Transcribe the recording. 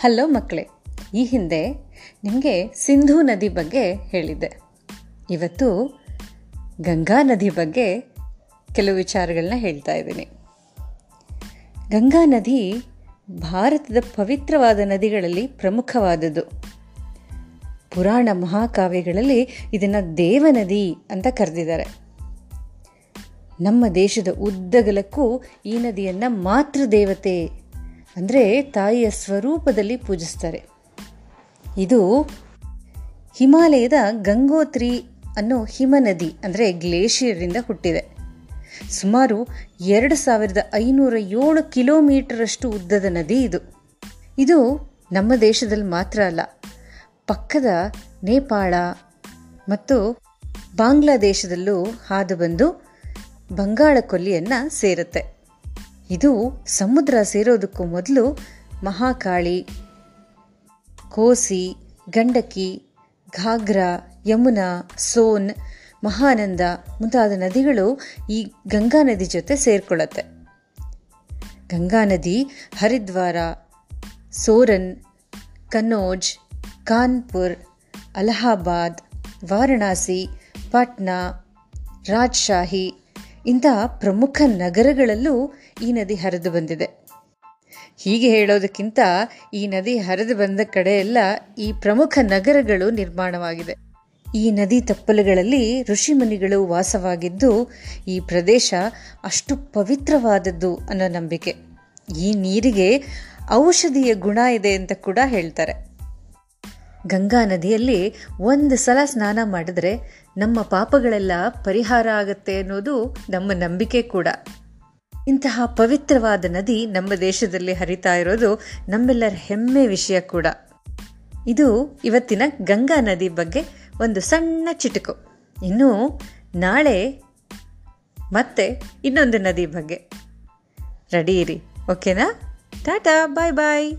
Hello ಮಕ್ಕಳೇ, ಈ ಹಿಂದೆ ನಿಮಗೆ ಸಿಂಧೂ ನದಿ ಬಗ್ಗೆ ಹೇಳಿದ್ದೆ. ಇವತ್ತು ಗಂಗಾ ನದಿ ಬಗ್ಗೆ ಕೆಲವು ವಿಚಾರಗಳನ್ನ ಹೇಳ್ತಾ ಇದ್ದೀನಿ. ಗಂಗಾ ನದಿ ಭಾರತದ ಪವಿತ್ರವಾದ ನದಿಗಳಲ್ಲಿ ಪ್ರಮುಖವಾದದ್ದು. ಪುರಾಣ ಮಹಾಕಾವ್ಯಗಳಲ್ಲಿ ಇದನ್ನು ದೇವನದಿ ಅಂತ ಕರೆದಿದ್ದಾರೆ. ನಮ್ಮ ದೇಶದ ಉದ್ದಗಲಕ್ಕೂ ಈ ನದಿಯನ್ನು ಮಾತೃ ದೇವತೆ ಅಂದರೆ ತಾಯಿಯ ಸ್ವರೂಪದಲ್ಲಿ ಪೂಜಿಸ್ತಾರೆ. ಇದು ಹಿಮಾಲಯದ ಗಂಗೋತ್ರಿ ಅನ್ನೋ ಹಿಮನದಿ ಅಂದರೆ ಗ್ಲೇಷಿಯರಿಂದ ಹುಟ್ಟಿದೆ. ಸುಮಾರು ಎರಡು ಸಾವಿರದ ಐನೂರ ಏಳು ಕಿಲೋಮೀಟರಷ್ಟು ಉದ್ದದ ನದಿ ಇದು. ಇದು ನಮ್ಮ ದೇಶದಲ್ಲಿ ಮಾತ್ರ ಅಲ್ಲ, ಪಕ್ಕದ ನೇಪಾಳ ಮತ್ತು ಬಾಂಗ್ಲಾದೇಶದಲ್ಲೂ ಹಾದು ಬಂದು ಬಂಗಾಳ ಕೊಲ್ಲಿಯನ್ನು ಸೇರುತ್ತೆ. ಇದು ಸಮುದ್ರ ಸೇರೋದಕ್ಕೂ ಮೊದಲು ಮಹಾಕಾಳಿ, ಕೋಸಿ, ಗಂಡಕಿ ಘಾಗ್ರಾ ಯಮುನಾ, ಸೋನ್, ಮಹಾನಂದ ಮುಂತಾದ ನದಿಗಳು ಈ ಗಂಗಾ ನದಿ ಜೊತೆ ಸೇರ್ಕೊಳ್ಳುತ್ತೆ. ಗಂಗಾ ನದಿ, ಹರಿದ್ವಾರ, ಸೋರನ್ ಕನ್ನೋಜ್ ಕಾನ್ಪುರ್, ಅಲಹಾಬಾದ್, ವಾರಣಾಸಿ, ಪಾಟ್ನಾ, ರಾಜ್ಶಾಹಿ ಇಂತಹ ಪ್ರಮುಖ ನಗರಗಳಲ್ಲೂ ಈ ನದಿ ಹರಿದು ಬಂದಿದೆ. ಹೀಗೆ ಹೇಳೋದಕ್ಕಿಂತ ಈ ನದಿ ಹರಿದು ಬಂದ ಕಡೆಯೆಲ್ಲ ಈ ಪ್ರಮುಖ ನಗರಗಳು ನಿರ್ಮಾಣವಾಗಿದೆ. ಈ ನದಿ ತಪ್ಪಲುಗಳಲ್ಲಿ ಋಷಿಮುನಿಗಳು ವಾಸವಾಗಿದ್ದು ಈ ಪ್ರದೇಶ ಅಷ್ಟು ಪವಿತ್ರವಾದದ್ದು ಅನ್ನೋ ನಂಬಿಕೆ. ಈ ನೀರಿಗೆ ಔಷಧೀಯ ಗುಣ ಇದೆ ಅಂತ ಕೂಡ ಹೇಳ್ತಾರೆ. ಗಂಗಾ ನದಿಯಲ್ಲಿ ಒಂದು ಸಲ ಸ್ನಾನ ಮಾಡಿದ್ರೆ ನಮ್ಮ ಪಾಪಗಳೆಲ್ಲ ಪರಿಹಾರ ಆಗತ್ತೆ ಅನ್ನೋದು ನಮ್ಮ ನಂಬಿಕೆ ಕೂಡ. ಇಂತಹ ಪವಿತ್ರವಾದ ನದಿ ನಮ್ಮ ದೇಶದಲ್ಲಿ ಹರಿತಾ ಇರೋದು ನಮ್ಮೆಲ್ಲರ ಹೆಮ್ಮೆ ವಿಷಯ ಕೂಡ. ಇದು ಇವತ್ತಿನ ಗಂಗಾ ನದಿ ಬಗ್ಗೆ ಒಂದು ಸಣ್ಣ ಚಿಟುಕು. ಇನ್ನು ನಾಳೆ ಮತ್ತೆ ಇನ್ನೊಂದು ನದಿ ಬಗ್ಗೆ. ರೆಡಿ ಇರಿ, ಓಕೆನಾ? ಟಾಟಾ, ಬಾಯ್ ಬಾಯ್.